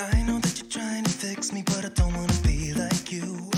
I know that you're trying to fix me, but I don't wanna be like you.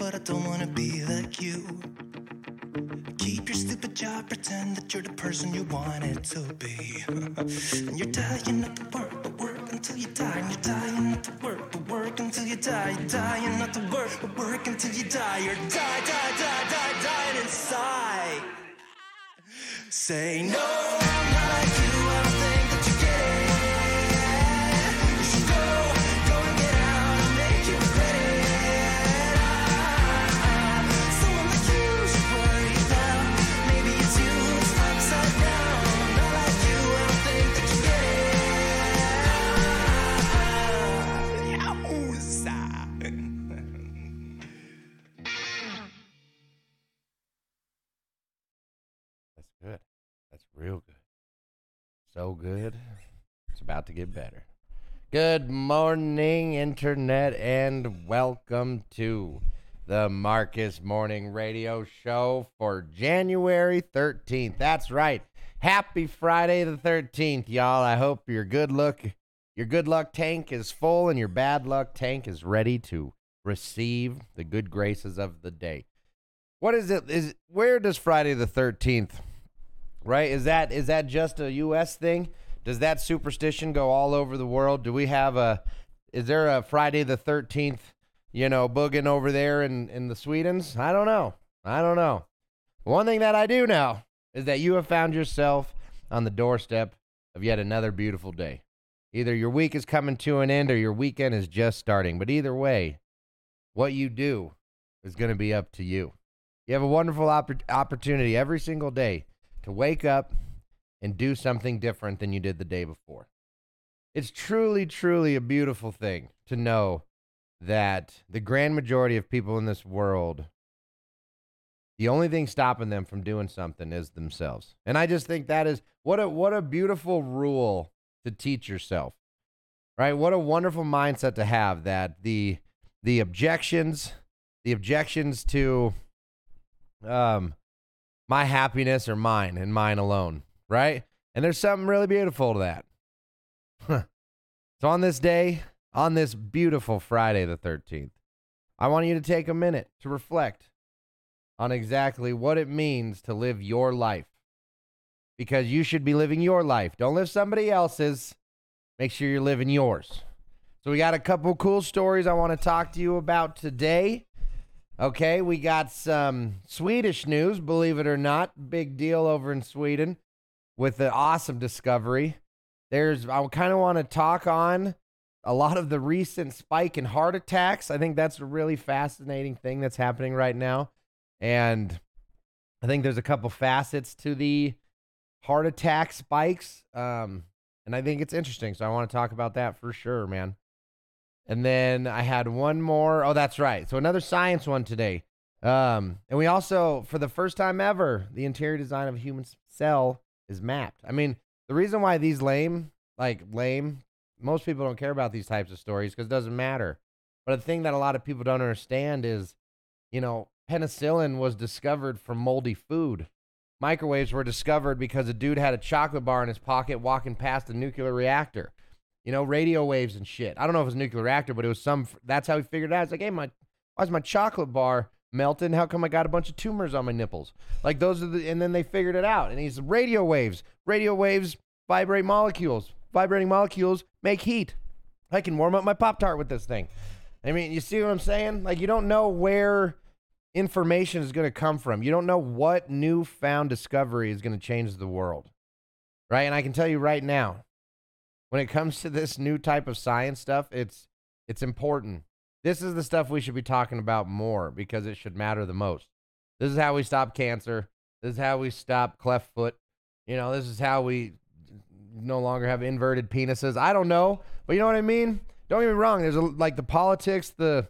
But I don't wanna be like you. Keep your stupid job, pretend that you're the person you wanted to be. and you're dying not to work, but work until you die. And you're dying not to work, but work until you die. You're dying not to work, but work until you die. You're die, die, die, die, dying inside. Say no, So good. It's about to get better. Good morning, Internet, and welcome to the Markus Morning Radio Show for January 13th. That's right. Happy Friday the 13th, y'all. I hope your good luck your good luck tank is full and your bad luck tank is ready to receive the good graces of the day. What is it? Is where does Friday the 13th right? Is that is that just a us thing? Does that superstition go all over the world? Do we have a is there a friday the 13th you know booging over there in in the swedens? I don't know. I don't know. One thing that i do know is that you have found yourself on the doorstep of yet another beautiful day. Either your week is coming to an end or your weekend is just starting but either way what you do is going to be up to you. You have a wonderful oppor- opportunity every single day to wake up and do something different than you did the day before. It's truly, truly a beautiful thing to know that the grand majority of people in this world, the only thing stopping them from doing something is themselves. And I just think that is what a what a beautiful rule to teach yourself. Right? What a wonderful mindset to have that the the objections, the objections to um my happiness are mine and mine alone, right? And there's something really beautiful to that. so on this day, on this beautiful Friday the 13th, I want you to take a minute to reflect on exactly what it means to live your life. Because you should be living your life. Don't live somebody else's. Make sure you're living yours. So we got a couple cool stories I want to talk to you about today. Okay, we got some Swedish news, believe it or not. Big deal over in Sweden. with the awesome discovery. There's I kind of want to talk on a lot of the recent spike in heart attacks. I think that's a really fascinating thing that's happening right now. And I think there's a couple facets to the heart attack spikes. Um, and I think it's interesting. So I want to talk about that for sure, man. And then I had one more. Oh, that's right. So another science one today. Um, and we also, for the first time ever, the interior design of a human cell is mapped. I mean, the reason why these lame, like lame, most people don't care about these types of stories because it doesn't matter. But the thing that a lot of people don't understand is, you know, penicillin was discovered from moldy food. Microwaves were discovered because a dude had a chocolate bar in his pocket walking past a nuclear reactor. You know, radio waves and shit. I don't know if it was a nuclear reactor, but it was some. That's how he figured it out. It's like, hey, my, why's my chocolate bar melting? How come I got a bunch of tumors on my nipples? Like those are the. And then they figured it out. And he's radio waves. Radio waves vibrate molecules. Vibrating molecules make heat. I can warm up my Pop Tart with this thing. I mean, you see what I'm saying? Like, you don't know where information is going to come from. You don't know what newfound discovery is going to change the world. Right? And I can tell you right now, when it comes to this new type of science stuff, it's it's important. This is the stuff we should be talking about more because it should matter the most. This is how we stop cancer. This is how we stop cleft foot. You know, this is how we no longer have inverted penises. I don't know, but you know what I mean? Don't get me wrong. There's a, like the politics, the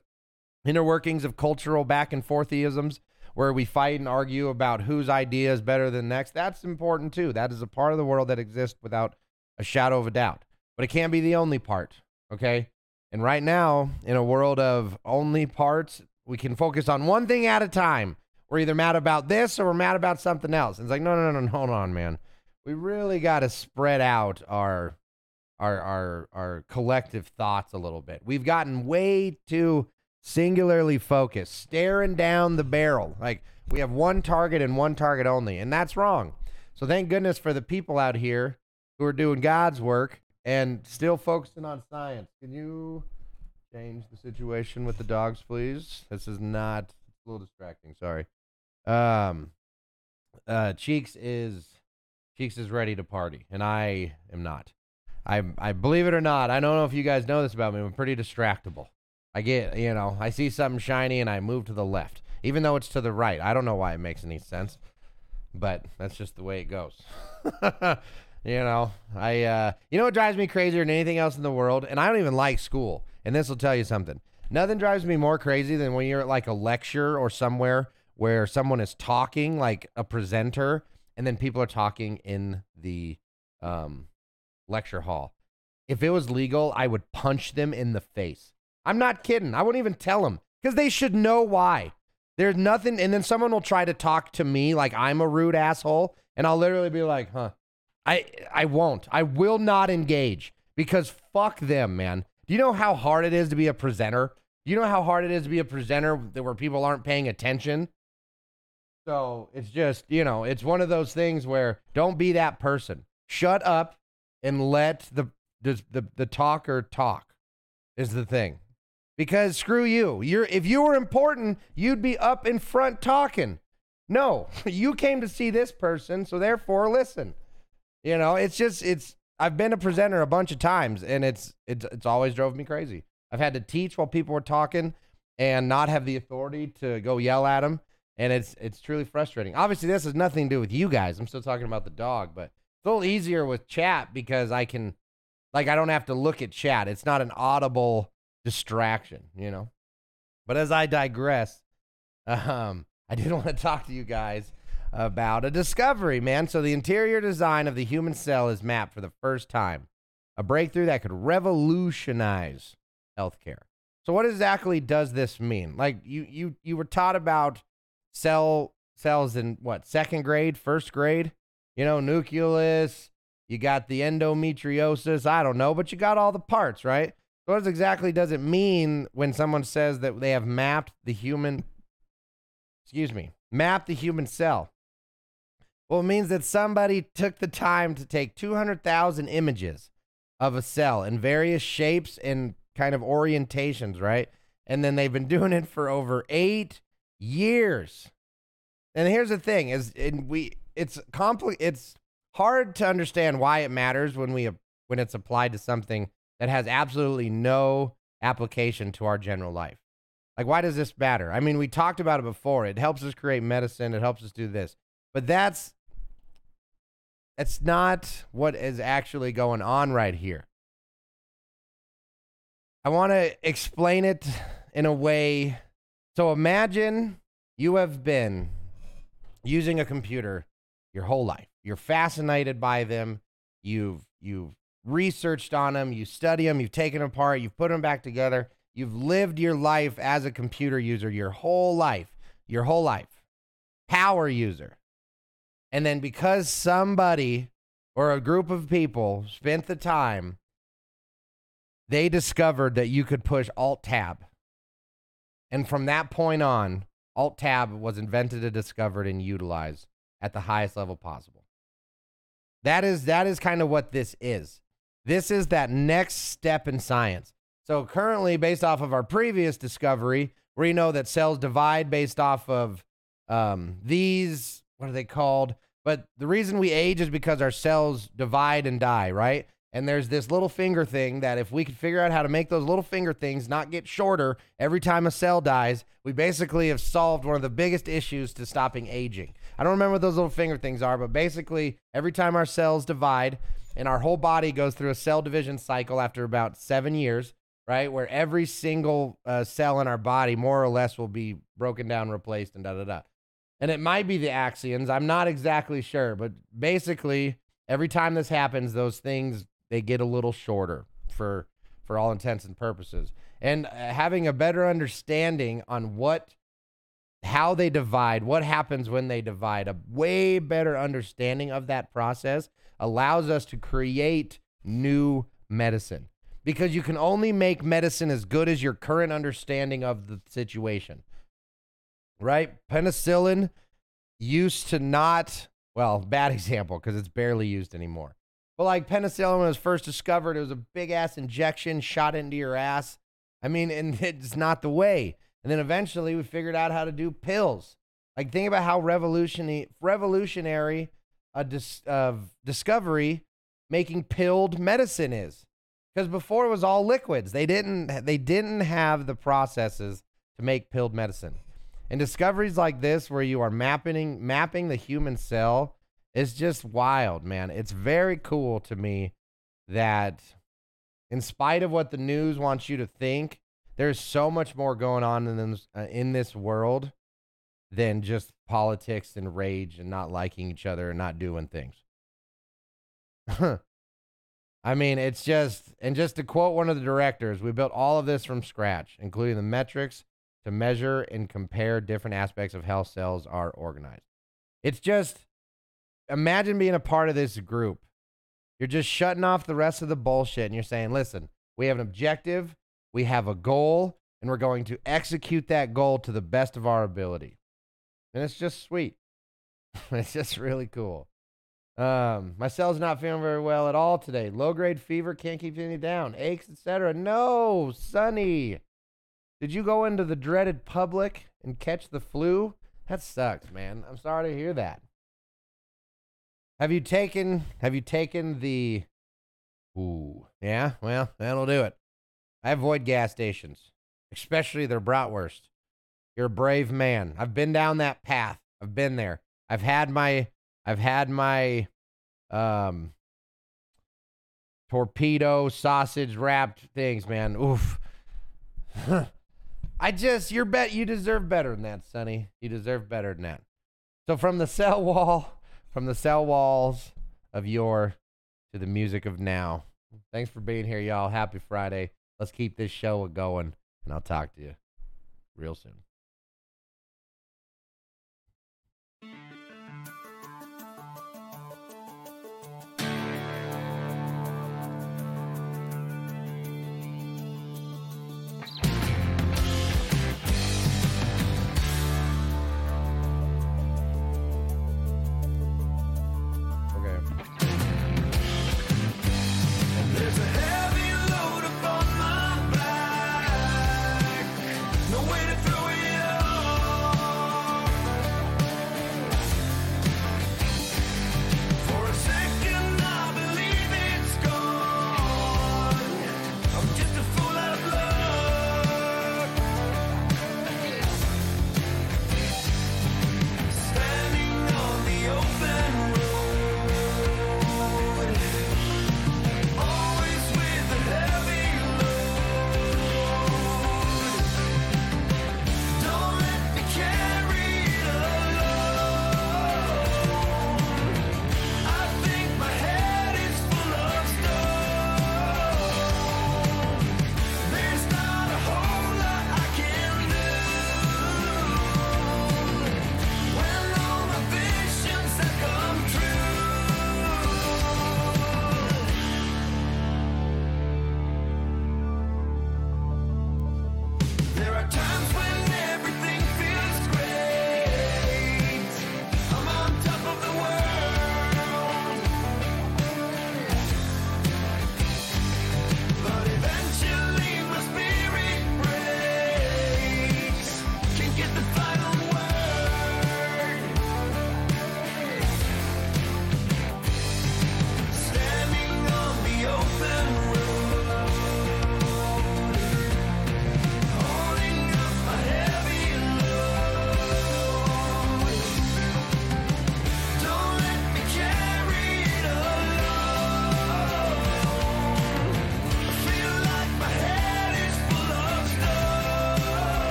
inner workings of cultural back and forthisms where we fight and argue about whose idea is better than next. That's important too. That is a part of the world that exists without a shadow of a doubt. But it can't be the only part, okay? And right now, in a world of only parts, we can focus on one thing at a time. We're either mad about this or we're mad about something else. And it's like, no, no, no, no, hold on, man. We really got to spread out our our our our collective thoughts a little bit. We've gotten way too singularly focused, staring down the barrel. Like we have one target and one target only, and that's wrong. So thank goodness for the people out here who are doing God's work and still focusing on science. Can you change the situation with the dogs, please? This is not a little distracting. Sorry. Um, uh, Cheeks is Cheeks is ready to party, and I am not. I I believe it or not, I don't know if you guys know this about me. I'm pretty distractible. I get, you know, I see something shiny and I move to the left, even though it's to the right. I don't know why it makes any sense, but that's just the way it goes. you know, I, uh, you know what drives me crazier than anything else in the world? And I don't even like school. And this will tell you something. Nothing drives me more crazy than when you're at like a lecture or somewhere where someone is talking, like a presenter, and then people are talking in the um, lecture hall. If it was legal, I would punch them in the face. I'm not kidding. I wouldn't even tell them because they should know why. There's nothing, and then someone will try to talk to me like I'm a rude asshole, and I'll literally be like, "Huh." I I won't. I will not engage because fuck them, man. Do you know how hard it is to be a presenter? Do you know how hard it is to be a presenter where people aren't paying attention? So it's just, you know, it's one of those things where don't be that person. Shut up and let the the the, the talker talk is the thing because screw you. You're if you were important, you'd be up in front talking. No, you came to see this person, so therefore listen. You know, it's just it's I've been a presenter a bunch of times and it's it's it's always drove me crazy. I've had to teach while people were talking and not have the authority to go yell at them and it's it's truly frustrating. Obviously, this has nothing to do with you guys. I'm still talking about the dog, but it's a little easier with chat because I can like I don't have to look at chat. It's not an audible distraction, you know. But as I digress, um, I did want to talk to you guys about a discovery, man. So the interior design of the human cell is mapped for the first time, a breakthrough that could revolutionize healthcare. So what exactly does this mean? Like you you you were taught about cell cells in what second grade, first grade? You know, nucleus. You got the endometriosis. I don't know, but you got all the parts, right? what exactly does it mean when someone says that they have mapped the human, excuse me, mapped the human cell? Well, it means that somebody took the time to take 200,000 images of a cell in various shapes and kind of orientations, right? And then they've been doing it for over eight years. And here's the thing: is and we it's compli- it's hard to understand why it matters when we when it's applied to something that has absolutely no application to our general life. Like, why does this matter? I mean, we talked about it before. It helps us create medicine. It helps us do this, but that's it's not what is actually going on right here. I want to explain it in a way. So imagine you have been using a computer your whole life. You're fascinated by them. You've you've researched on them, you study them, you've taken them apart, you've put them back together. You've lived your life as a computer user your whole life, your whole life. Power user. And then because somebody or a group of people spent the time, they discovered that you could push Alt Tab. And from that point on, Alt Tab was invented and discovered and utilized at the highest level possible. That is that is kind of what this is. This is that next step in science. So currently, based off of our previous discovery, we know that cells divide based off of um, these. What are they called? But the reason we age is because our cells divide and die, right? And there's this little finger thing that if we could figure out how to make those little finger things not get shorter every time a cell dies, we basically have solved one of the biggest issues to stopping aging. I don't remember what those little finger things are, but basically, every time our cells divide and our whole body goes through a cell division cycle after about seven years, right? Where every single uh, cell in our body, more or less, will be broken down, replaced, and da da da. And it might be the axions. I'm not exactly sure, but basically, every time this happens, those things they get a little shorter for for all intents and purposes. And uh, having a better understanding on what how they divide, what happens when they divide, a way better understanding of that process allows us to create new medicine because you can only make medicine as good as your current understanding of the situation. Right? Penicillin used to not, well, bad example because it's barely used anymore. But like penicillin when it was first discovered, it was a big ass injection shot into your ass. I mean, and it's not the way. And then eventually we figured out how to do pills. Like think about how revolutionary revolutionary a dis, uh, discovery making pilled medicine is. Because before it was all liquids. They didn't they didn't have the processes to make pilled medicine. And discoveries like this where you are mapping mapping the human cell is just wild, man. It's very cool to me that in spite of what the news wants you to think, there's so much more going on in this, uh, in this world than just politics and rage and not liking each other and not doing things. I mean, it's just, and just to quote one of the directors, we built all of this from scratch, including the metrics to measure and compare different aspects of how cells are organized. It's just, imagine being a part of this group. You're just shutting off the rest of the bullshit and you're saying, listen, we have an objective, we have a goal, and we're going to execute that goal to the best of our ability. And it's just sweet. it's just really cool. Um, my cell's not feeling very well at all today. Low grade fever, can't keep anything down, aches, etc. No, Sonny. Did you go into the dreaded public and catch the flu? That sucks, man. I'm sorry to hear that. Have you taken have you taken the Ooh, yeah, well, that'll do it. I avoid gas stations, especially their bratwurst. You're a brave man. I've been down that path. I've been there. I've had my I've had my um torpedo sausage wrapped things, man. Oof. I just you're bet you deserve better than that, Sonny. You deserve better than that. So from the cell wall, from the cell walls of yore to the music of now. Thanks for being here, y'all. Happy Friday. Let's keep this show going, and I'll talk to you real soon.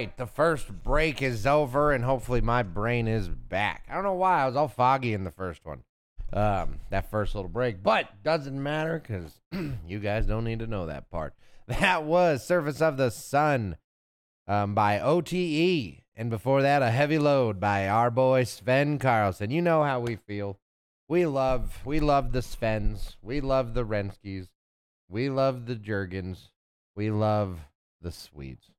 Right, the first break is over, and hopefully my brain is back. I don't know why I was all foggy in the first one, um, that first little break, but doesn't matter because you guys don't need to know that part. That was "Surface of the Sun" um, by OTE, and before that, "A Heavy Load" by our boy Sven Carlson. You know how we feel. We love, we love the Svens. We love the Renskis. We love the Jurgens. We love the Swedes.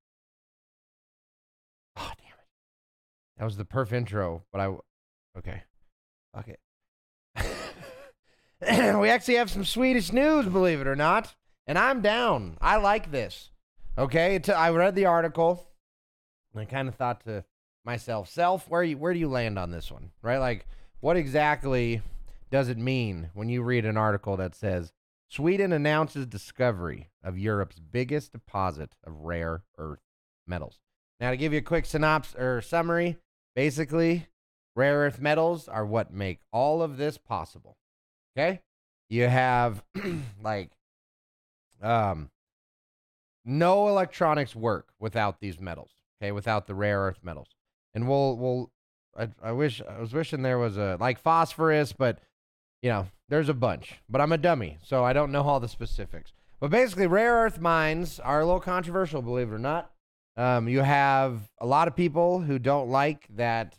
That was the perf intro, but I okay. Fuck Okay. we actually have some Swedish news, believe it or not, and I'm down. I like this. Okay, I read the article, and I kind of thought to myself, "Self, where you where do you land on this one? Right? Like, what exactly does it mean when you read an article that says Sweden announces discovery of Europe's biggest deposit of rare earth metals?" Now, to give you a quick synopsis or summary, basically, rare earth metals are what make all of this possible. Okay? You have like um no electronics work without these metals. Okay, without the rare earth metals. And we'll we'll I, I wish I was wishing there was a like phosphorus, but you know, there's a bunch. But I'm a dummy, so I don't know all the specifics. But basically, rare earth mines are a little controversial, believe it or not. Um, you have a lot of people who don't like that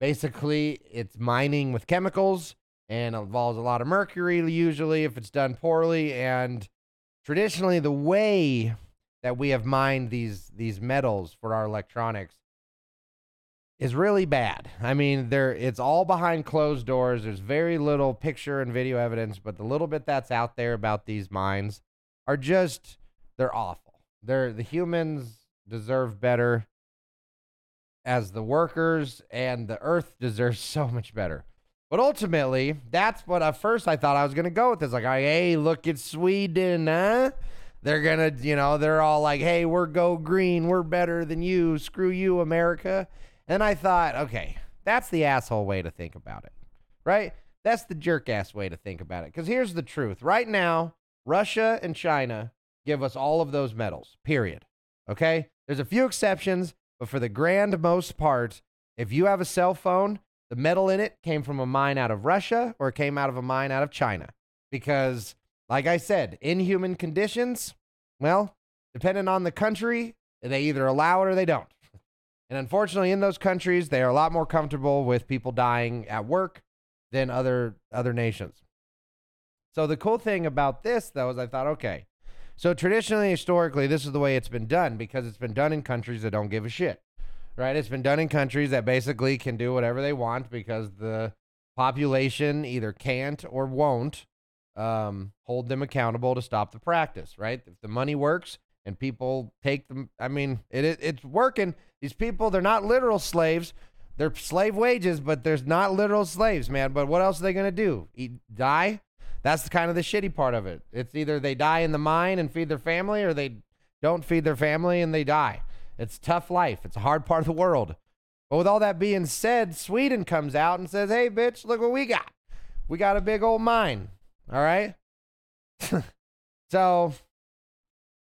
basically it's mining with chemicals and involves a lot of mercury, usually, if it's done poorly. And traditionally, the way that we have mined these, these metals for our electronics is really bad. I mean, there it's all behind closed doors. There's very little picture and video evidence, but the little bit that's out there about these mines are just they're awful. They're the humans deserve better as the workers and the earth deserves so much better. But ultimately, that's what at first I thought I was going to go with this. Like, hey, look at Sweden, huh? They're going to, you know, they're all like, hey, we're go green. We're better than you. Screw you, America. And I thought, okay, that's the asshole way to think about it, right? That's the jerk ass way to think about it. Because here's the truth right now, Russia and China give us all of those metals, period. Okay? There's a few exceptions, but for the grand most part, if you have a cell phone, the metal in it came from a mine out of Russia or it came out of a mine out of China. Because, like I said, inhuman conditions, well, depending on the country, they either allow it or they don't. And unfortunately, in those countries, they are a lot more comfortable with people dying at work than other other nations. So the cool thing about this, though, is I thought, okay, so traditionally, historically, this is the way it's been done because it's been done in countries that don't give a shit, right? It's been done in countries that basically can do whatever they want because the population either can't or won't um, hold them accountable to stop the practice, right? If the money works and people take them, I mean, it, it it's working. These people, they're not literal slaves. They're slave wages, but there's not literal slaves, man. But what else are they gonna do? Eat, die? That's kind of the shitty part of it. It's either they die in the mine and feed their family or they don't feed their family and they die. It's tough life. It's a hard part of the world. But with all that being said, Sweden comes out and says, hey, bitch, look what we got. We got a big old mine. All right. so,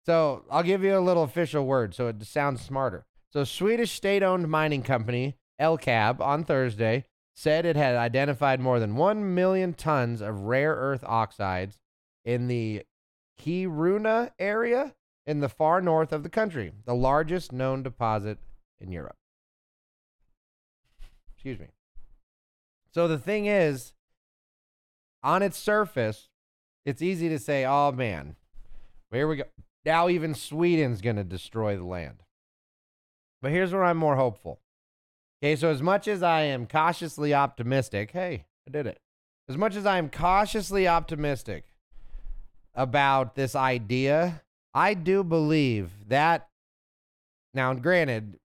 so I'll give you a little official word so it sounds smarter. So, Swedish state owned mining company, LKAB, on Thursday said it had identified more than 1 million tons of rare earth oxides in the Kiruna area in the far north of the country, the largest known deposit in Europe. Excuse me. So the thing is, on its surface, it's easy to say, oh man, here we go. Now even Sweden's going to destroy the land. But here's where I'm more hopeful. Okay, so as much as I am cautiously optimistic, hey, I did it. As much as I am cautiously optimistic about this idea, I do believe that. Now, granted,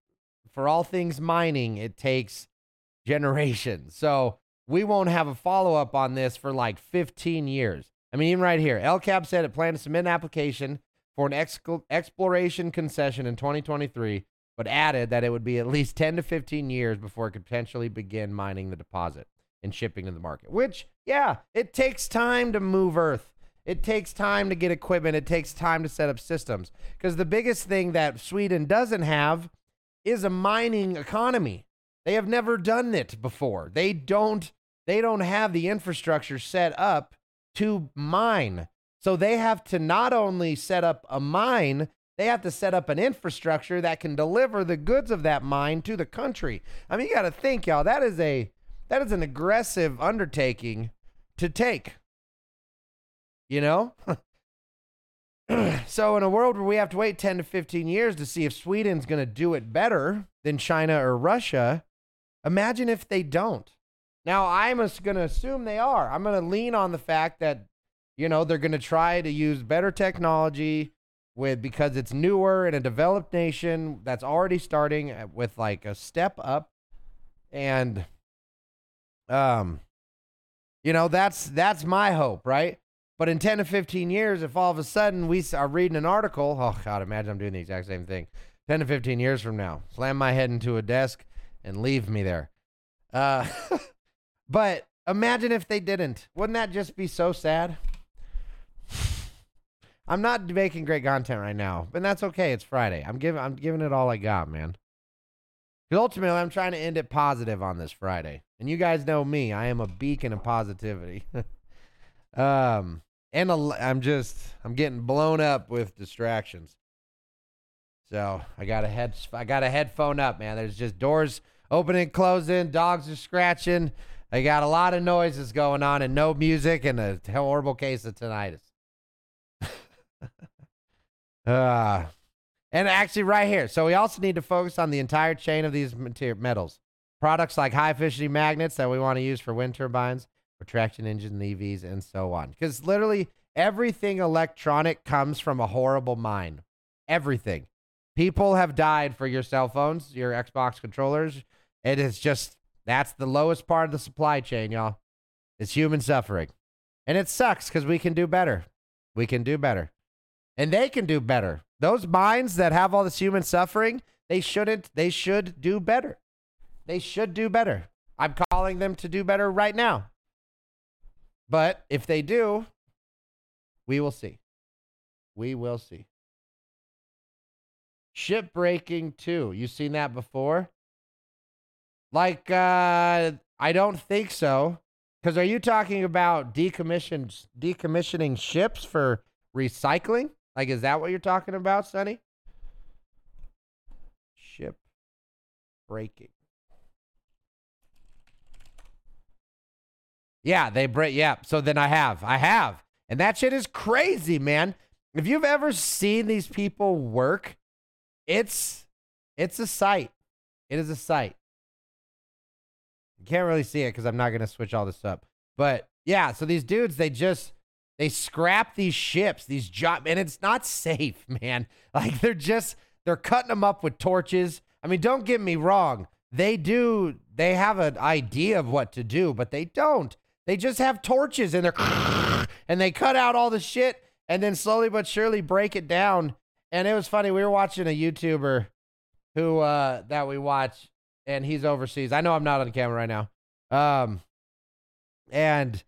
for all things mining, it takes generations. So we won't have a follow up on this for like 15 years. I mean, even right here, LKAB said it planned to submit an application for an ex- exploration concession in 2023 but added that it would be at least 10 to 15 years before it could potentially begin mining the deposit and shipping to the market. Which, yeah, it takes time to move Earth. It takes time to get equipment, it takes time to set up systems. Because the biggest thing that Sweden doesn't have is a mining economy. They have never done it before. They don't they don't have the infrastructure set up to mine. So they have to not only set up a mine, they have to set up an infrastructure that can deliver the goods of that mine to the country. I mean, you got to think, y'all. That is a that is an aggressive undertaking to take. You know? so in a world where we have to wait 10 to 15 years to see if Sweden's going to do it better than China or Russia, imagine if they don't. Now, I'm going to assume they are. I'm going to lean on the fact that you know, they're going to try to use better technology with because it's newer in a developed nation that's already starting with like a step up and um you know, that's that's my hope, right? But in 10 to 15 years, if all of a sudden we are reading an article, oh God, imagine I'm doing the exact same thing. 10 to 15 years from now, slam my head into a desk and leave me there. Uh, but imagine if they didn't. Wouldn't that just be so sad? I'm not making great content right now, but that's okay. It's Friday. I'm giving I'm giving it all I got, man. Because ultimately, I'm trying to end it positive on this Friday, and you guys know me. I am a beacon of positivity. um, and a, I'm just I'm getting blown up with distractions. So I got a head I got a headphone up, man. There's just doors opening, closing, dogs are scratching. I got a lot of noises going on and no music and a horrible case of tinnitus. Uh, and actually, right here. So we also need to focus on the entire chain of these metals. Products like high efficiency magnets that we want to use for wind turbines, for traction engines, EVs, and so on. Because literally everything electronic comes from a horrible mine. Everything. People have died for your cell phones, your Xbox controllers. It is just that's the lowest part of the supply chain, y'all. It's human suffering. And it sucks because we can do better. We can do better. And they can do better. Those minds that have all this human suffering, they shouldn't, they should do better. They should do better. I'm calling them to do better right now. But if they do, we will see. We will see. Ship breaking too. You seen that before? Like, uh, I don't think so. Because are you talking about decommissioned decommissioning ships for recycling? Like, is that what you're talking about, Sonny? Ship breaking. Yeah, they break. Yeah, so then I have, I have, and that shit is crazy, man. If you've ever seen these people work, it's it's a sight. It is a sight. You can't really see it because I'm not gonna switch all this up. But yeah, so these dudes, they just they scrap these ships, these job, and it's not safe, man. Like they're just they're cutting them up with torches. I mean, don't get me wrong. They do. They have an idea of what to do, but they don't. They just have torches and they're and they cut out all the shit and then slowly but surely break it down. And it was funny. We were watching a YouTuber who uh that we watch and he's overseas. I know I'm not on camera right now. Um, and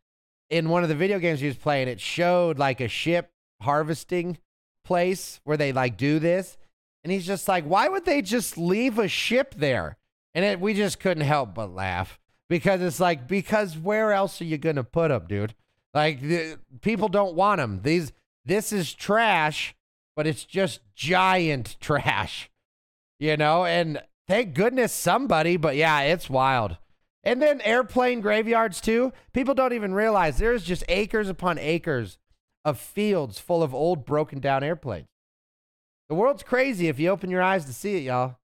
in one of the video games he was playing, it showed like a ship harvesting place where they like do this, and he's just like, why would they just leave a ship there? And it, we just couldn't help but laugh because it's like because where else are you gonna put them, dude? Like the, people don't want them. These this is trash, but it's just giant trash, you know. And Thank goodness somebody, but yeah, it's wild. And then airplane graveyards too. People don't even realize there's just acres upon acres of fields full of old broken down airplanes. The world's crazy if you open your eyes to see it, y'all.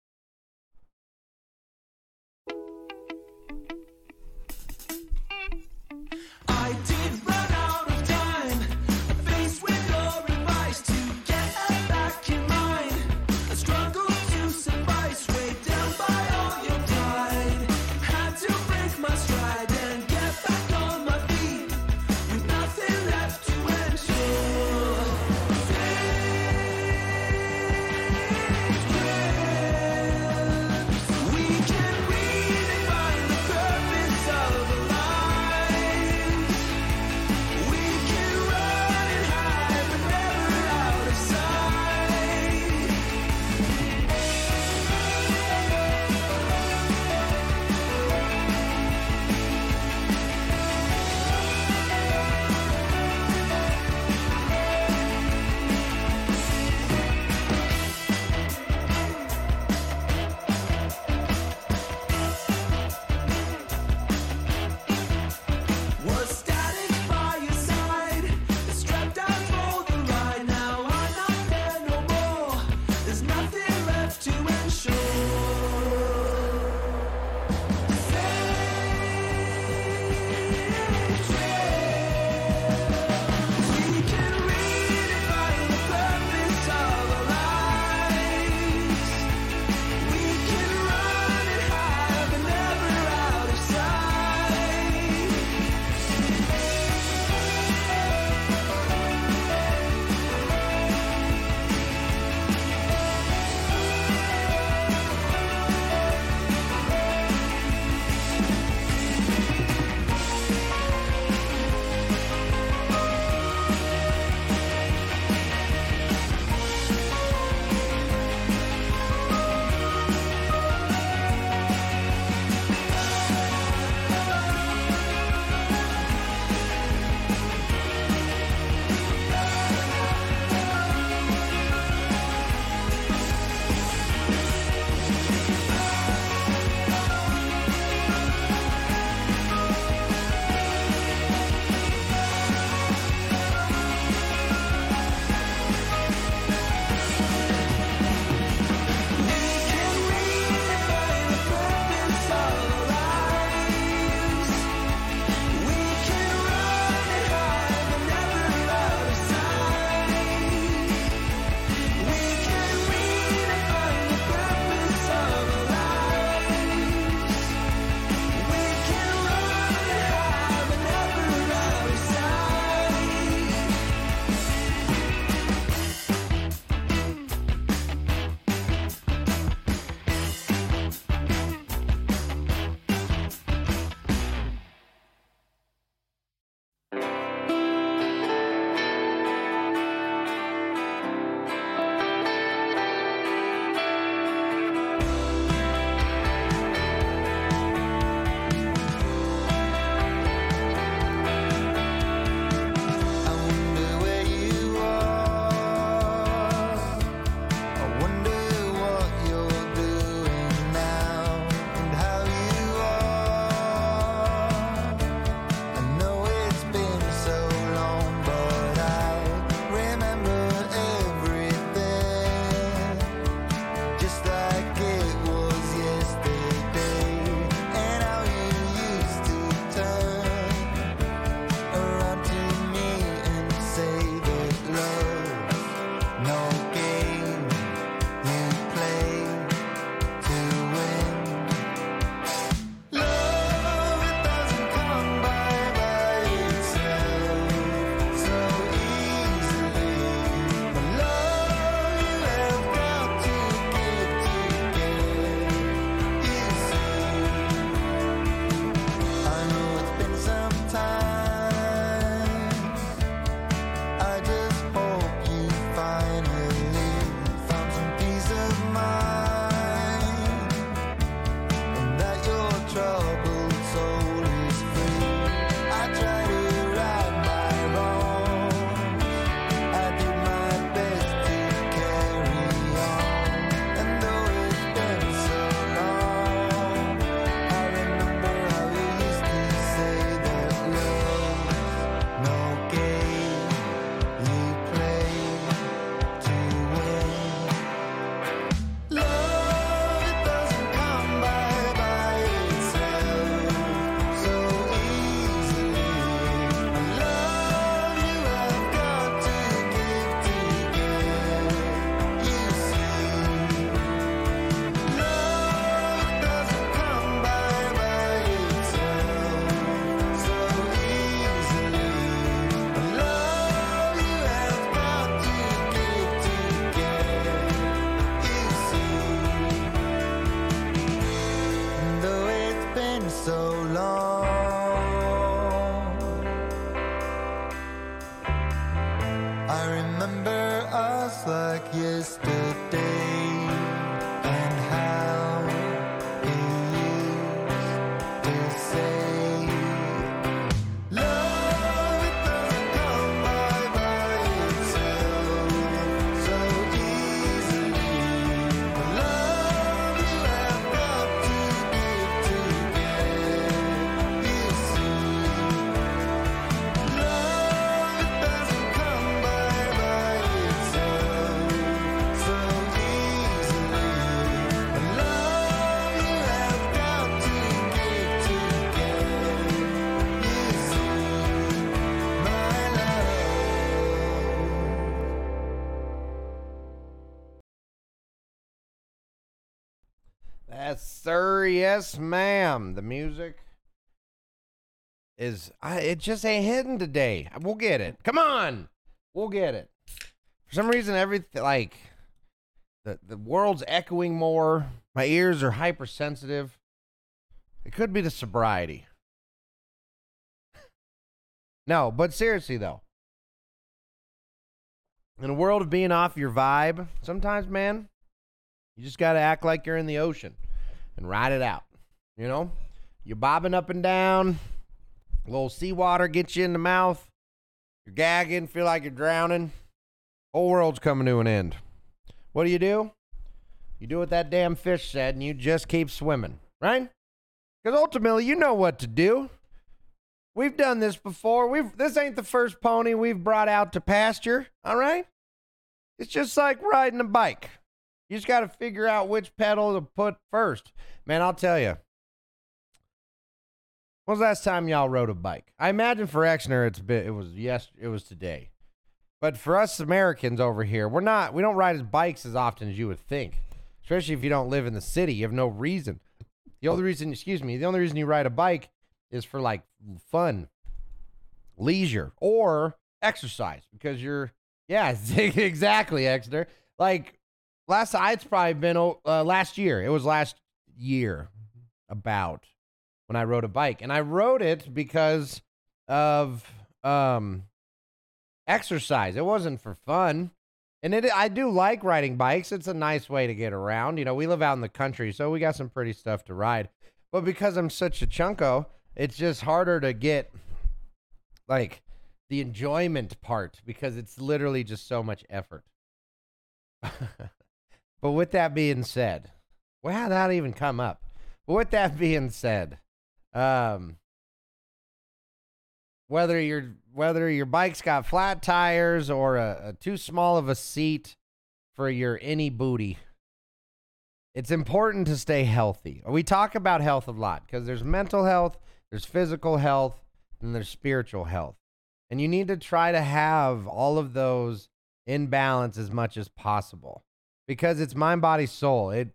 Yes, sir. Yes, ma'am. The music is. I, it just ain't hitting today. We'll get it. Come on, we'll get it. For some reason, everything like the the world's echoing more. My ears are hypersensitive. It could be the sobriety. No, but seriously though, in a world of being off your vibe, sometimes, man, you just got to act like you're in the ocean and ride it out. You know, you're bobbing up and down. A little seawater gets you in the mouth. You're gagging, feel like you're drowning. Whole world's coming to an end. What do you do? You do what that damn fish said, and you just keep swimming, right? Because ultimately, you know what to do. We've done this before. We've this ain't the first pony we've brought out to pasture. All right, it's just like riding a bike. You just got to figure out which pedal to put first. Man, I'll tell you. When was the last time y'all rode a bike? I imagine for Exner, it's been, it was yes, it was today. But for us Americans over here, we're not we don't ride as bikes as often as you would think. Especially if you don't live in the city, you have no reason. The only reason, excuse me, the only reason you ride a bike is for like fun, leisure, or exercise because you're yeah, exactly, Exner. Like last it's probably been uh, last year. It was last year about when I rode a bike, and I rode it because of um exercise. It wasn't for fun. And it I do like riding bikes. It's a nice way to get around. You know, we live out in the country, so we got some pretty stuff to ride. But because I'm such a chunko, it's just harder to get like the enjoyment part because it's literally just so much effort. but with that being said, well, how did that even come up? But with that being said, um, whether your whether your bike's got flat tires or a, a too small of a seat for your any booty, it's important to stay healthy. We talk about health a lot because there's mental health, there's physical health, and there's spiritual health. And you need to try to have all of those in balance as much as possible because it's mind, body, soul. It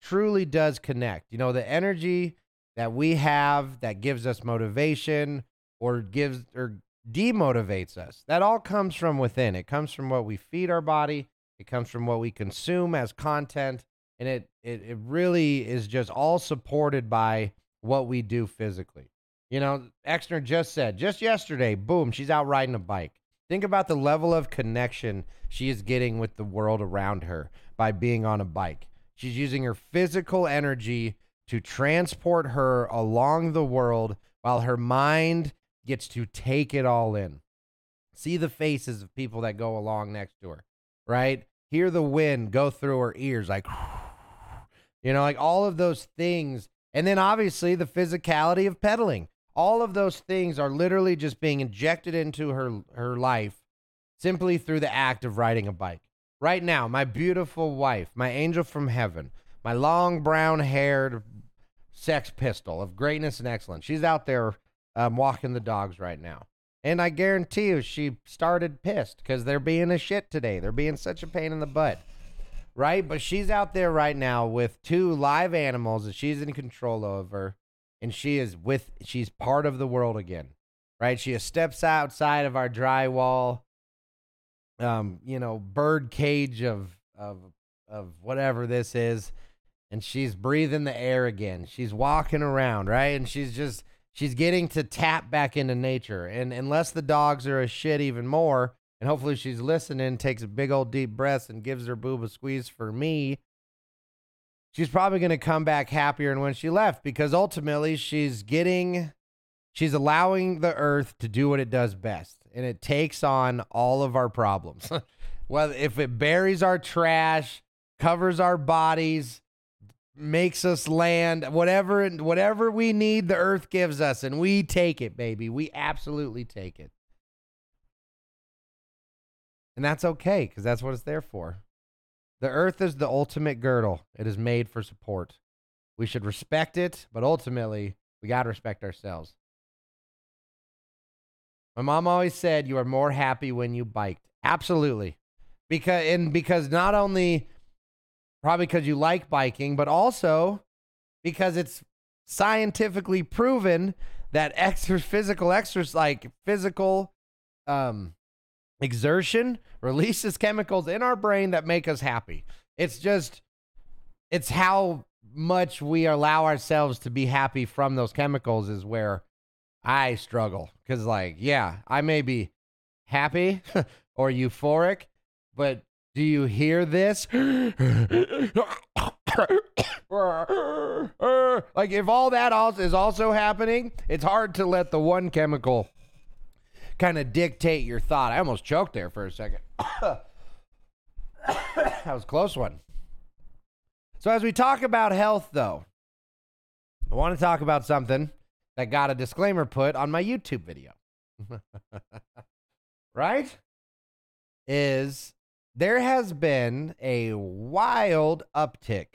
truly does connect. You know, the energy that we have that gives us motivation or gives or demotivates us, that all comes from within. It comes from what we feed our body, it comes from what we consume as content, and it, it, it really is just all supported by what we do physically. You know, Exner just said, just yesterday, boom, she's out riding a bike. Think about the level of connection she is getting with the world around her by being on a bike. She's using her physical energy to transport her along the world while her mind gets to take it all in. See the faces of people that go along next to her, right? Hear the wind go through her ears, like, you know, like all of those things. And then obviously the physicality of pedaling all of those things are literally just being injected into her her life simply through the act of riding a bike. Right now, my beautiful wife, my angel from heaven, my long brown haired sex pistol of greatness and excellence, she's out there um, walking the dogs right now. And I guarantee you, she started pissed because they're being a shit today. They're being such a pain in the butt. Right? But she's out there right now with two live animals that she's in control over and she is with she's part of the world again right she steps outside of our drywall um you know bird cage of of of whatever this is and she's breathing the air again. She's walking around right? And she's just she's getting to tap back into nature. And unless the dogs are a shit even more and hopefully she's listening, takes a big old deep breath and gives her boob a squeeze for me, she's probably going to come back happier than when she left because ultimately she's getting, she's allowing the earth to do what it does best. And it takes on all of our problems. well, if it buries our trash, covers our bodies, makes us land, whatever, whatever we need, the earth gives us, and we take it, baby. We absolutely take it. And that's okay because that's what it's there for. The earth is the ultimate girdle, it is made for support. We should respect it, but ultimately, we got to respect ourselves. My mom always said you are more happy when you biked. Absolutely. Because and because not only probably because you like biking, but also because it's scientifically proven that extra physical exercise like physical um exertion releases chemicals in our brain that make us happy. It's just, it's how much we allow ourselves to be happy from those chemicals is where I struggle. Because, like, yeah, I may be happy or euphoric, but do you hear this? like, if all that is also happening, it's hard to let the one chemical kind of dictate your thought. I almost choked there for a second. that was close one. So, as we talk about health, though, I want to talk about something that got a disclaimer put on my YouTube video. right? Is there has been a wild uptick.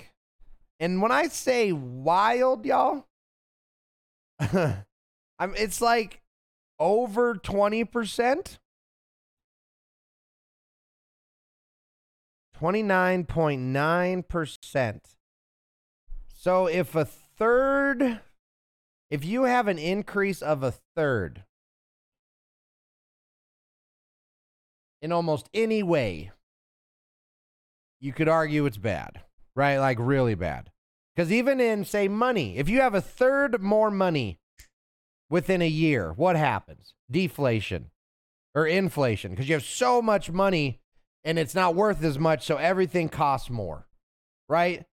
And when I say wild, y'all, I'm it's like over 20%? 29.9%. So if a third, if you have an increase of a third in almost any way, you could argue it's bad, right? Like really bad. Because even in, say, money, if you have a third more money within a year, what happens? Deflation or inflation because you have so much money and it's not worth as much, so everything costs more, right?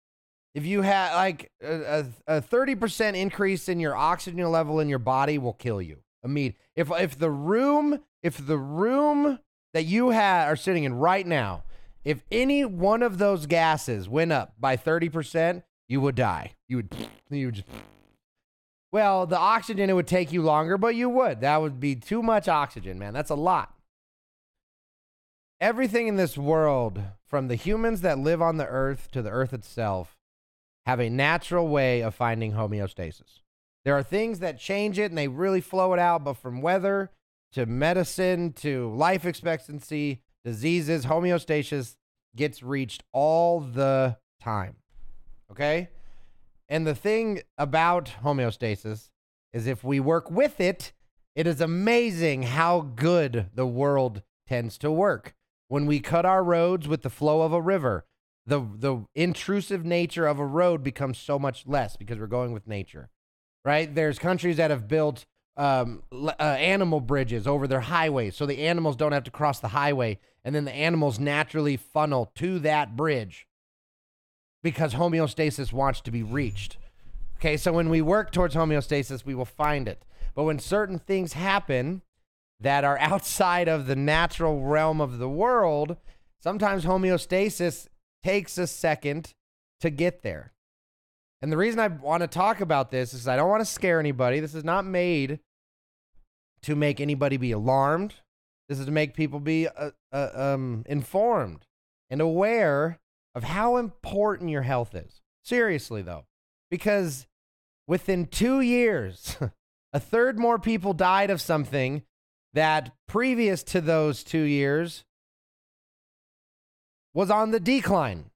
If you have like a, a, 30% increase in your oxygen level in your body will kill you. I mean, if if the room, if the room that you had are sitting in right now, if any one of those gases went up by 30%, you would die. You would you would just well, the oxygen it would take you longer, but you would. That would be too much oxygen, man. That's a lot. Everything in this world, from the humans that live on the earth to the earth itself, have a natural way of finding homeostasis. There are things that change it and they really flow it out, but from weather to medicine to life expectancy, diseases, homeostasis gets reached all the time. Okay? And the thing about homeostasis is if we work with it, it is amazing how good the world tends to work. When we cut our roads with the flow of a river, the the intrusive nature of a road becomes so much less because we're going with nature. Right? There's countries that have built um, uh, animal bridges over their highways so the animals don't have to cross the highway and then the animals naturally funnel to that bridge because homeostasis wants to be reached. Okay, so when we work towards homeostasis, we will find it. But when certain things happen that are outside of the natural realm of the world, sometimes homeostasis takes a second to get there. And the reason I want to talk about this is I don't want to scare anybody. This is not made to make anybody be alarmed. This is to make people be uh, uh, um, informed and aware of how important your health is. Seriously, though, because within two years, a third more people died of something that previous to those two years was on the decline.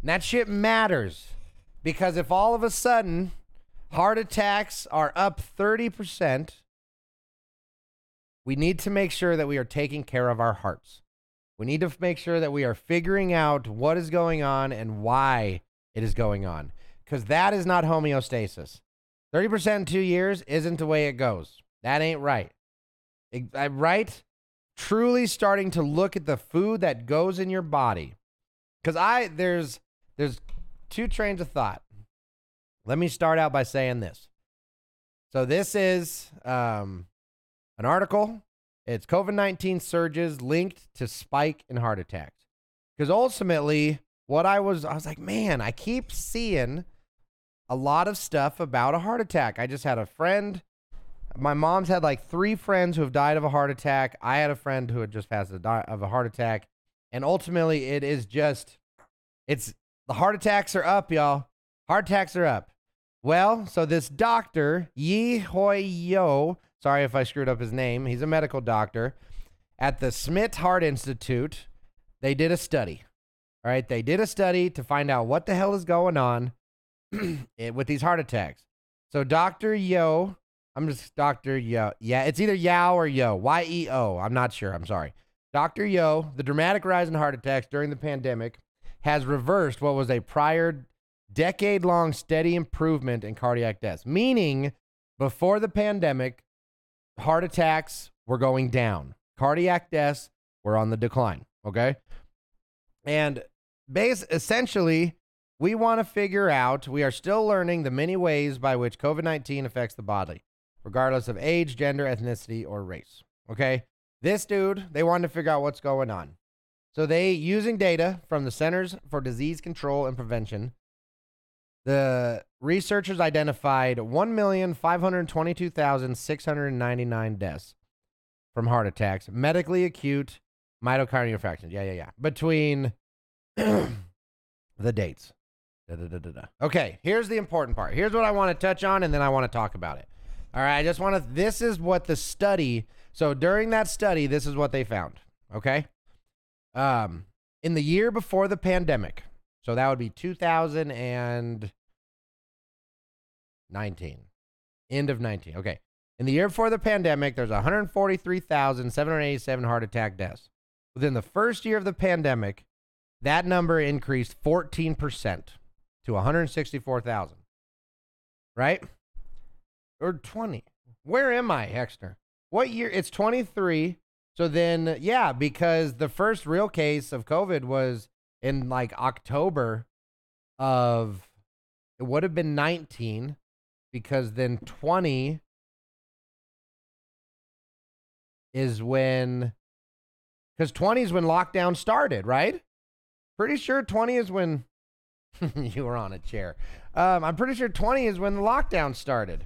And that shit matters because if all of a sudden heart attacks are up 30%, we need to make sure that we are taking care of our hearts. We need to make sure that we are figuring out what is going on and why it is going on. Because that is not homeostasis. 30% in two years isn't the way it goes. That ain't right. It, right? Truly starting to look at the food that goes in your body. Cuz I there's there's two trains of thought. Let me start out by saying this. So this is um, an article. It's COVID 19 surges linked to spike in heart attacks. Because ultimately, what I was, I was like, man, I keep seeing a lot of stuff about a heart attack. I just had a friend. My mom's had like three friends who have died of a heart attack. I had a friend who had just passed a di- of a heart attack. And ultimately, it is just, it's the heart attacks are up, y'all. Heart attacks are up. Well, so this doctor, Yee Hui Yeo, sorry if I screwed up his name, he's a medical doctor at the Smidt Heart Institute. They did a study. All right, they did a study to find out what the hell is going on with these heart attacks. So Dr. Yeo, I'm just Dr. Yeo. Yeah, it's either Yao or Yo. Y E O. I'm not sure. I'm sorry. Dr. Yeo, the dramatic rise in heart attacks during the pandemic has reversed what was a prior decade long steady improvement in cardiac deaths, meaning before the pandemic, heart attacks were going down, cardiac deaths were on the decline. Okay. And base essentially, we want to figure out, we are still learning the many ways by which COVID 19 affects the body, regardless of age, gender, ethnicity, or race. Okay. This dude, they wanted to figure out what's going on. So they, using data from the Centers for Disease Control and Prevention, the researchers identified 1,522,699 deaths from heart attacks, medically acute myocardial infarction. Yeah, yeah, yeah. Between the dates. Da, da, da, okay, here's the important part. Here's what I want to touch on, and then I want to talk about it. All right, I just want to. This is what the study. So during that study, this is what they found. Okay. Um, in the year before the pandemic, so that would be 2019, End of 19. Okay. In the year before the pandemic, there's 143,787 heart attack deaths. Within the first year of the pandemic, that number increased 14% to 164,000. Right? Or 20. Where am I, Hexner? What year? It's 23. So then, yeah, because the first real case of COVID was in like October of, it would have been 19 because then 20 is when because 20 is when lockdown started right pretty sure 20 is when you were on a chair um, i'm pretty sure 20 is when the lockdown started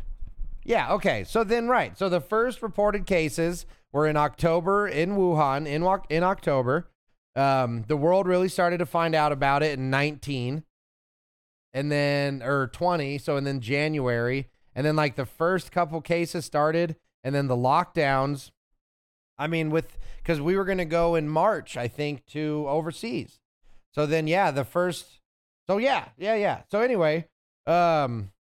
yeah okay so then right so the first reported cases were in october in wuhan in, in october. Um, the world really started to find out about it in 19 and then or 20 so and then january. And then like the first couple cases started and then the lockdowns i mean with because we were going to go in march i think to overseas. So then yeah the first so yeah yeah yeah. So anyway um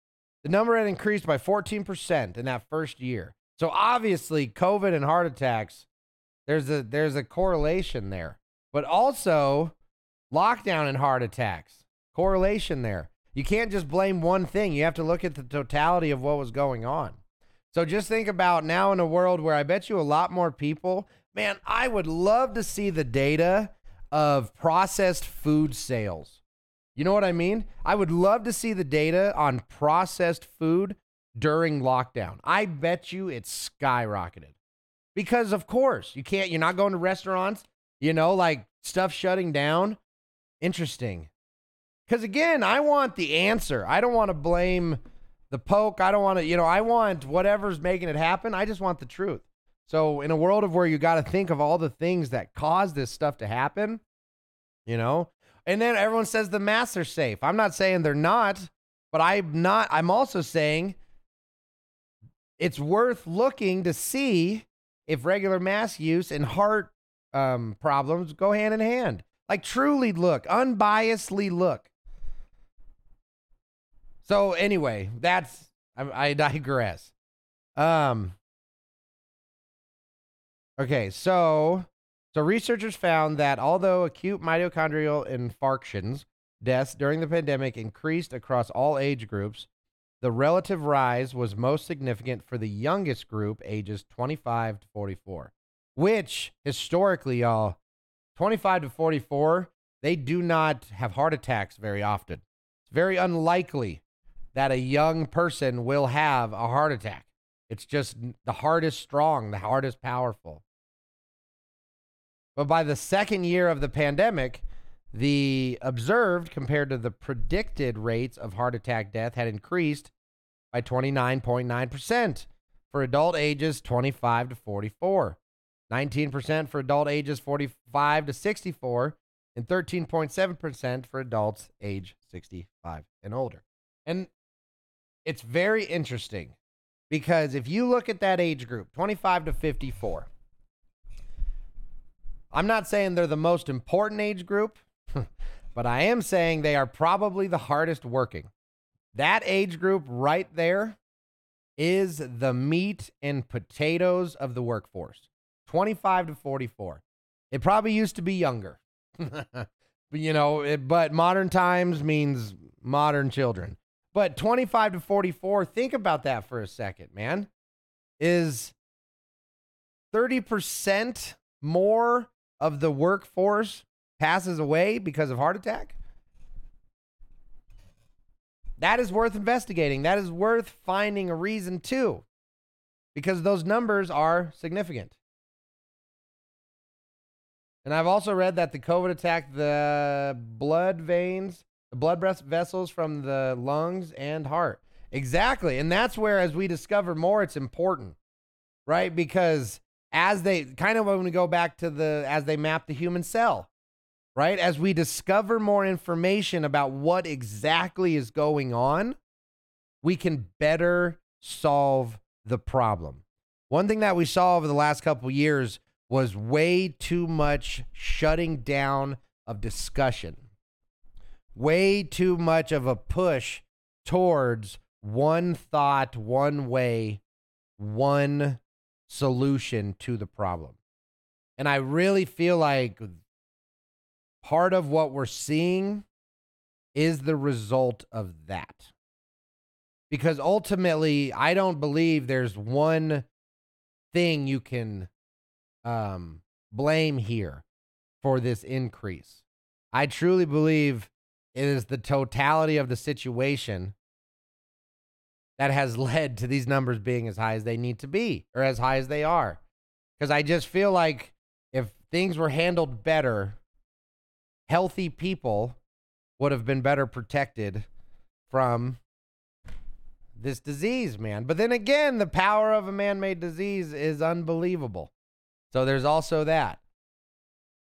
the number had increased by 14% in that first year so obviously covid and heart attacks there's a there's a correlation there but also lockdown and heart attacks correlation there you can't just blame one thing. You have to look at the totality of what was going on. So just think about now in a world where I bet you a lot more people, man, I would love to see the data of processed food sales. You know what I mean? I would love to see the data on processed food during lockdown. I bet you it's skyrocketed. Because of course, you can't you're not going to restaurants, you know, like stuff shutting down. Interesting. Because again, I want the answer. I don't want to blame the poke. I don't want to, you know, I want whatever's making it happen. I just want the truth. So in a world of where you got to think of all the things that cause this stuff to happen, you know, and then everyone says the masks are safe. I'm not saying they're not, but I'm not. I'm also saying it's worth looking to see if regular mask use and heart um, problems go hand in hand. Like truly look, unbiasedly look. So anyway, that's I, I digress. Um. Okay, so so researchers found that although acute mitochondrial infarctions deaths during the pandemic increased across all age groups, the relative rise was most significant for the youngest group, ages 25 to 44. which historically, y'all, 25 to 44, they do not have heart attacks very often. It's very unlikely that a young person will have a heart attack. It's just the heart is strong, the heart is powerful. But by the second year of the pandemic, the observed compared to the predicted rates of heart attack death had increased by 29.9% for adult ages 25 to 44, 19% for adult ages 45 to 64, and 13.7% for adults age 65 and older. And it's very interesting because if you look at that age group, 25 to 54, I'm not saying they're the most important age group, but I am saying they are probably the hardest working. That age group right there is the meat and potatoes of the workforce 25 to 44. It probably used to be younger. you know, it, but modern times means modern children. But 25 to 44, think about that for a second, man. Is 30% more of the workforce passes away because of heart attack? That is worth investigating. That is worth finding a reason to, because those numbers are significant. And I've also read that the COVID attacked the blood veins, the blood vessels from the lungs and heart. Exactly. And that's where, as we discover more, it's important, right? Because as they kind of when we go back to the, as they map the human cell, right? As we discover more information about what exactly is going on, we can better solve the problem. One thing that we saw over the last couple years was way too much shutting down of discussion. Way too much of a push towards one thought, one way, one solution to the problem. And I really feel like part of what we're seeing is the result of that. Because ultimately, I don't believe there's one thing you can um, blame here for this increase. I truly believe it is the totality of the situation that has led to these numbers being as high as they need to be or as high as they are. Because I just feel like if things were handled better, healthy people would have been better protected from this disease, man. But then again, the power of a man made disease is unbelievable. So there's also that.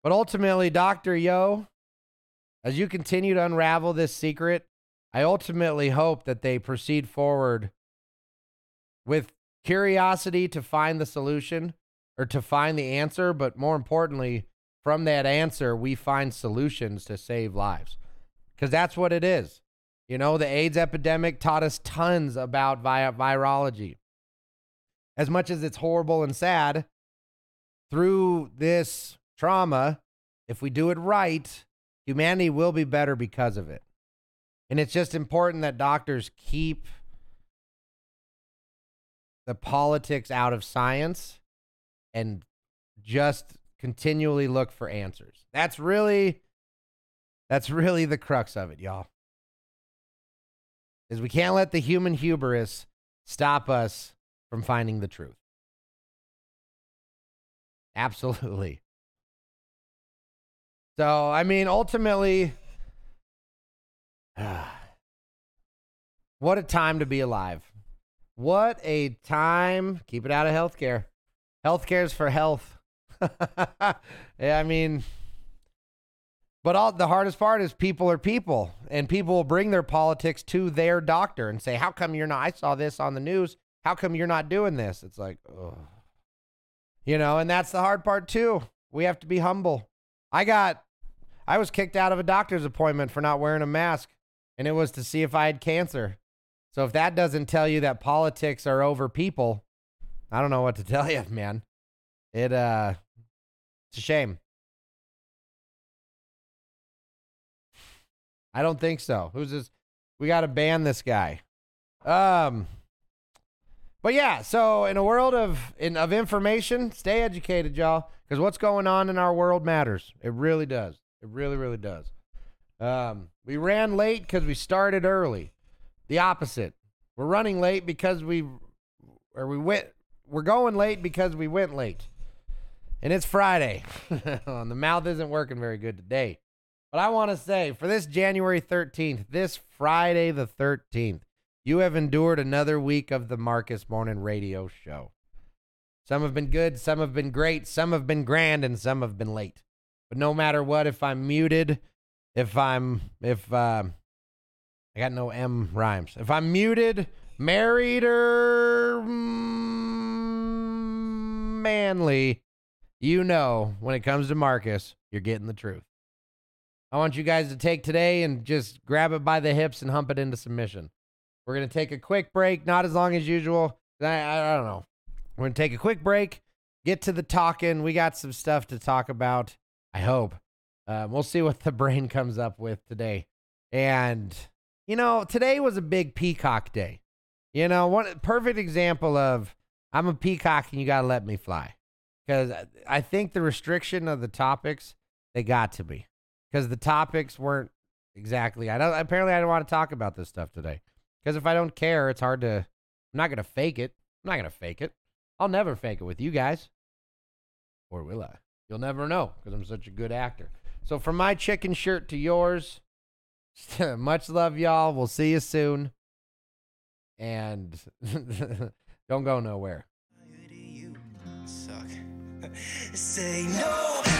But ultimately, Dr. Yeo, as you continue to unravel this secret, I ultimately hope that they proceed forward with curiosity to find the solution or to find the answer, but more importantly, from that answer, we find solutions to save lives. Because that's what it is. You know, the AIDS epidemic taught us tons about vi- virology. As much as it's horrible and sad, through this trauma, if we do it right, humanity will be better because of it. And it's just important that doctors keep the politics out of science and just continually look for answers. That's really that's really the crux of it, y'all. Is we can't let the human hubris stop us from finding the truth. Absolutely. So, I mean, ultimately, what a time to be alive. What a time. Keep it out of healthcare. Healthcare is for health. yeah, I mean, but all the hardest part is people are people, and people will bring their politics to their doctor and say, "How come you're not? I saw this on the news. How come you're not doing this?" It's like, ugh. you know, and that's the hard part too. We have to be humble. I got, I was kicked out of a doctor's appointment for not wearing a mask, and it was to see if I had cancer. So if that doesn't tell you that politics are over people, I don't know what to tell you, man. It uh it's a shame. I don't think so. Who's this? We got to ban this guy. Um, But yeah, so in a world of in, of information, stay educated, y'all, because what's going on in our world matters. It really does. It really, really does. Um, we ran late because we started early. The opposite. We're running late because we, or we went. We're going late because we went late. And it's Friday. the mouth isn't working very good today. But I want to say for this January 13th, this Friday the 13th, you have endured another week of the Markus Morning Radio Show. Some have been good, some have been great, some have been grand, and some have been late. But no matter what, if I'm muted, if I'm, if, uh, I got no M rhymes. If I'm muted, married, or manly, you know when it comes to Markus, you're getting the truth. I want you guys to take today and just grab it by the hips and hump it into submission. We're to take a quick break, not as long as usual. I, I, I don't know. We're to take a quick break, get to the talking. We got some stuff to talk about, I hope. Uh, we'll see what the brain comes up with today. And, you know, today was a big peacock day. You know, one perfect example of I'm a peacock and you got to let me fly. Because I think the restriction of the topics, they got to be. Because the topics weren't exactly, I don't, apparently I don't want to talk about this stuff today. Because if I don't care, it's hard to. I'm not gonna fake it. I'm not gonna fake it. I'll never fake it with you guys. Or will I? You'll never know because I'm such a good actor. So from my chicken shirt to yours, much love, y'all. We'll see you soon. And don't go nowhere.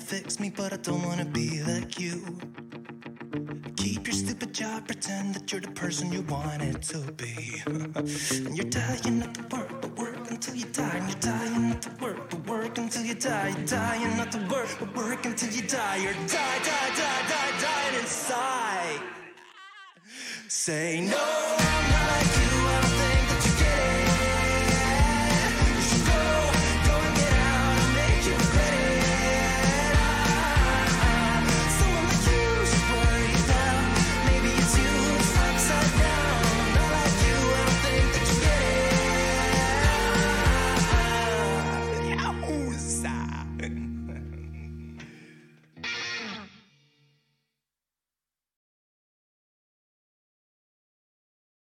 fix me, but I don't wanna be like you. Keep your stupid job, pretend that you're the person you wanted to be. and you're dying not to work, but work until you die. And you're dying not to work, but work until you die. You're dying not to work, but work until you die. You're die, die, die, die, dying inside. Say no.